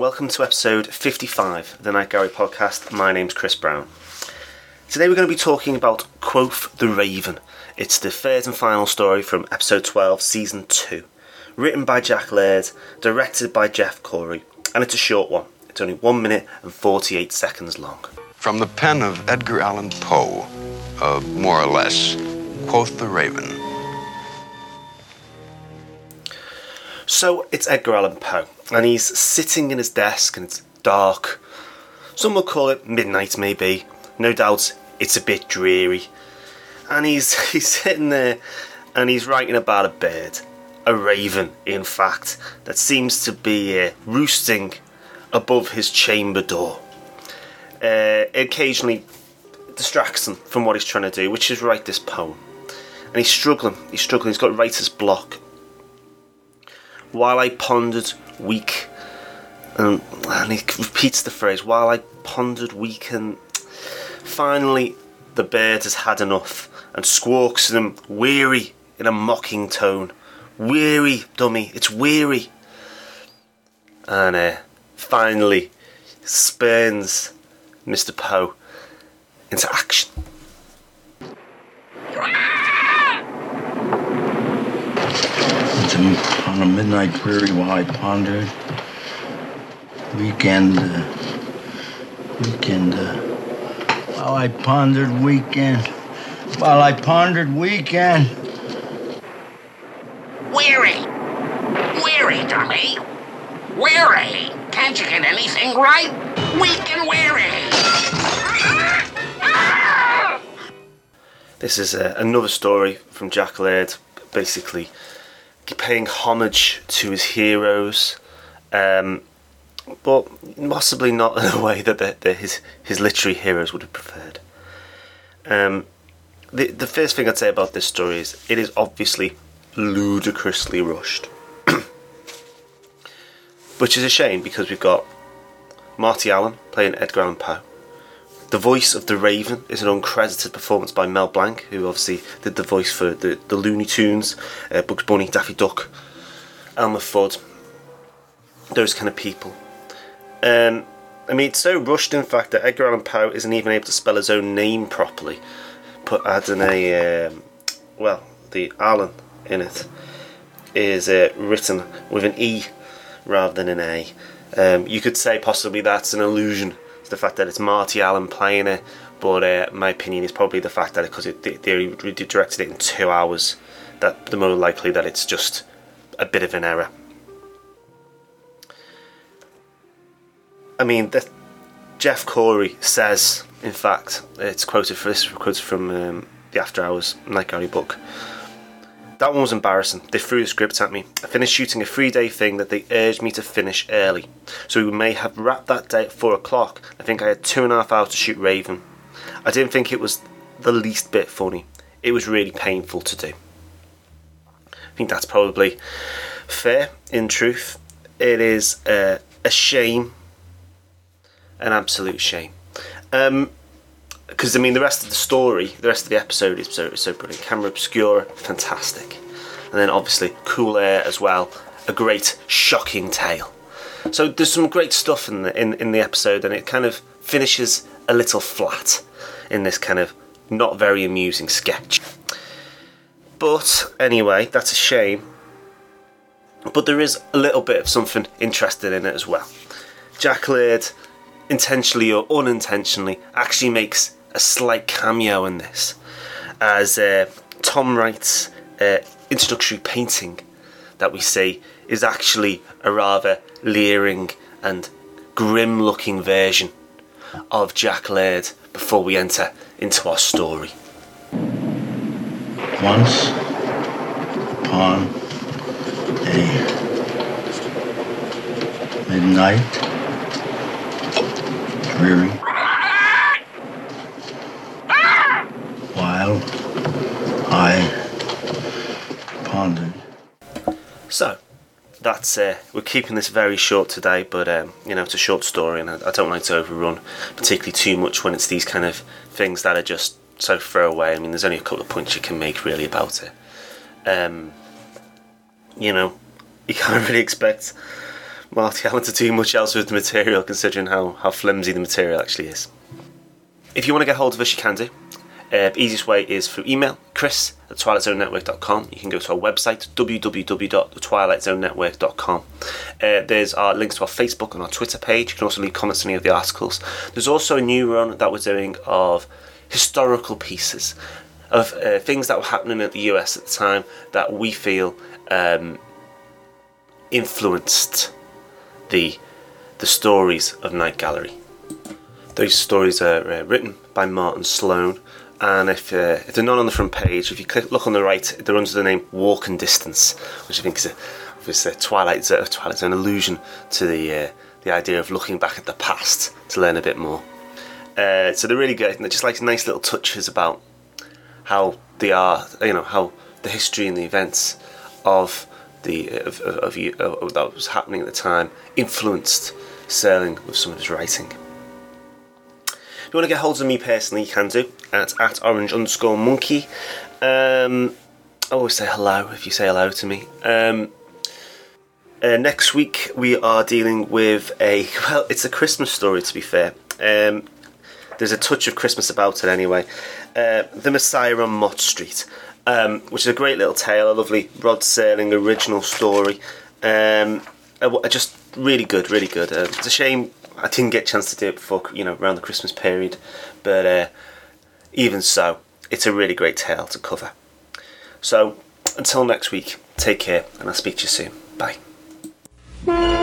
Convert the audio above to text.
welcome to episode 55 of the Night Gallery podcast. My name's Chris Brown. Today we're going to be talking about Quoth the Raven. It's the third and final story from episode 12, season 2. Written by Jack Laird, directed by Jeff Corey, and it's a short one. It's only 1 minute and 48 seconds long. From the pen of Edgar Allan Poe, uh, more or less, Quoth the Raven. So it's Edgar Allan Poe, and he's sitting in his desk, and it's dark. Some would call it midnight, maybe. No doubt it's a bit dreary. And he's he's sitting there, and he's writing about a bird, a raven, in fact, that seems to be uh, roosting above his chamber door. Uh, occasionally distracts him from what he's trying to do, which is write this poem. And he's struggling. He's struggling. He's got writer's block while I pondered weak, and, and he repeats the phrase, while I pondered weak, and finally the bird has had enough and squawks at him, weary, in a mocking tone. Weary, dummy, it's weary. And uh, finally spurns Mr. Poe into action. On a midnight query while I pondered. Weekend, uh, weekend, uh, while I pondered weekend, while I pondered weekend. Weary! Weary, dummy! Weary! Can't you get anything right? Weak and weary! This is uh, another story from Jack Laird, basically paying homage to his heroes, um, but possibly not in a way that the, the, his his literary heroes would have preferred. Um, the the first thing I'd say about this story is it is obviously ludicrously rushed, which is a shame because we've got Marty Allen playing Edgar Allan Poe. The voice of the Raven is an uncredited performance by Mel Blanc, who obviously did the voice for the, the Looney Tunes, uh, Bugs Bunny, Daffy Duck, Elmer Fudd, those kind of people. Um, I mean, it's so rushed, in fact, that Edgar Allan Poe isn't even able to spell his own name properly. Put adding a um, well, the Allen in it is uh, written with an E rather than an A. Um, you could say possibly that's an allusion the fact that it's Marty Allen playing it, but uh, my opinion is probably the fact that because it, they, they directed it in two hours, that the more likely that it's just a bit of an error. I mean, the, Jeff Corey says, in fact, it's quoted for this quoted from um, the After Hours Night Gallery book. That one was embarrassing. They threw the script at me. I finished shooting a three day thing that they urged me to finish early. So we may have wrapped that day at four o'clock. I think I had two and a half hours to shoot Raven. I didn't think it was the least bit funny. It was really painful to do. I think that's probably fair in truth. It is uh, a shame, an absolute shame. Um, because I mean the rest of the story, the rest of the episode is so so brilliant. Camera obscura, fantastic, and then obviously cool air as well. A great shocking tale. So there's some great stuff in the in, in the episode, and it kind of finishes a little flat in this kind of not very amusing sketch. But anyway, that's a shame. But there is a little bit of something interesting in it as well. Jack Laird, intentionally or unintentionally, actually makes a slight cameo in this, as uh, Tom Wright's uh, introductory painting that we see is actually a rather leering and grim looking version of Jack Laird before we enter into our story. Once upon a midnight dreary while I pondered. So, that's uh, we're keeping this very short today, but um, you know it's a short story, and I, I, don't like to overrun particularly too much when it's these kind of things that are just so throwaway. I mean, there's only a couple of points you can make really about it. Um, you know, you can't really expect Marty Allen to do much else with the material, considering how, how flimsy the material actually is. If you want to get hold of us, you can do. Uh, the easiest way is through email, chris at twilightzonenetwork.com. You can go to our website, www.twilightzonenetwork.com. Uh, there's our links to our Facebook and our Twitter page. You can also leave comments on any of the articles. There's also a new run that we're doing of historical pieces, of uh, things that were happening at the US at the time that we feel um, influenced the, the stories of Night Gallery. Those stories are uh, written by Martin Sloan and if, uh, if they're not on the front page, if you click, look on the right, they're under the name Walking Distance, which I think is a, obviously a Twilight Zone, Twilight allusion to the uh, the idea of looking back at the past to learn a bit more. Uh, so they're really good. And they're just like nice little touches about how they are, you know, how the history and the events of the of, of, of, of that was happening at the time influenced Serling with some of his writing. If you want to get hold of me personally, you can do at, at orange underscore monkey. Um, I always say hello if you say hello to me. Um, uh, next week we are dealing with a well, it's a Christmas story to be fair. Um, there's a touch of Christmas about it anyway. Uh, the Messiah on Mott Street, um, which is a great little tale, a lovely Rod Serling original story. Um, just really good, really good. Uh, it's a shame I didn't get a chance to do it before, you know, around the Christmas period. But uh, even so, it's a really great tale to cover. So, until next week, take care, and I'll speak to you soon. Bye.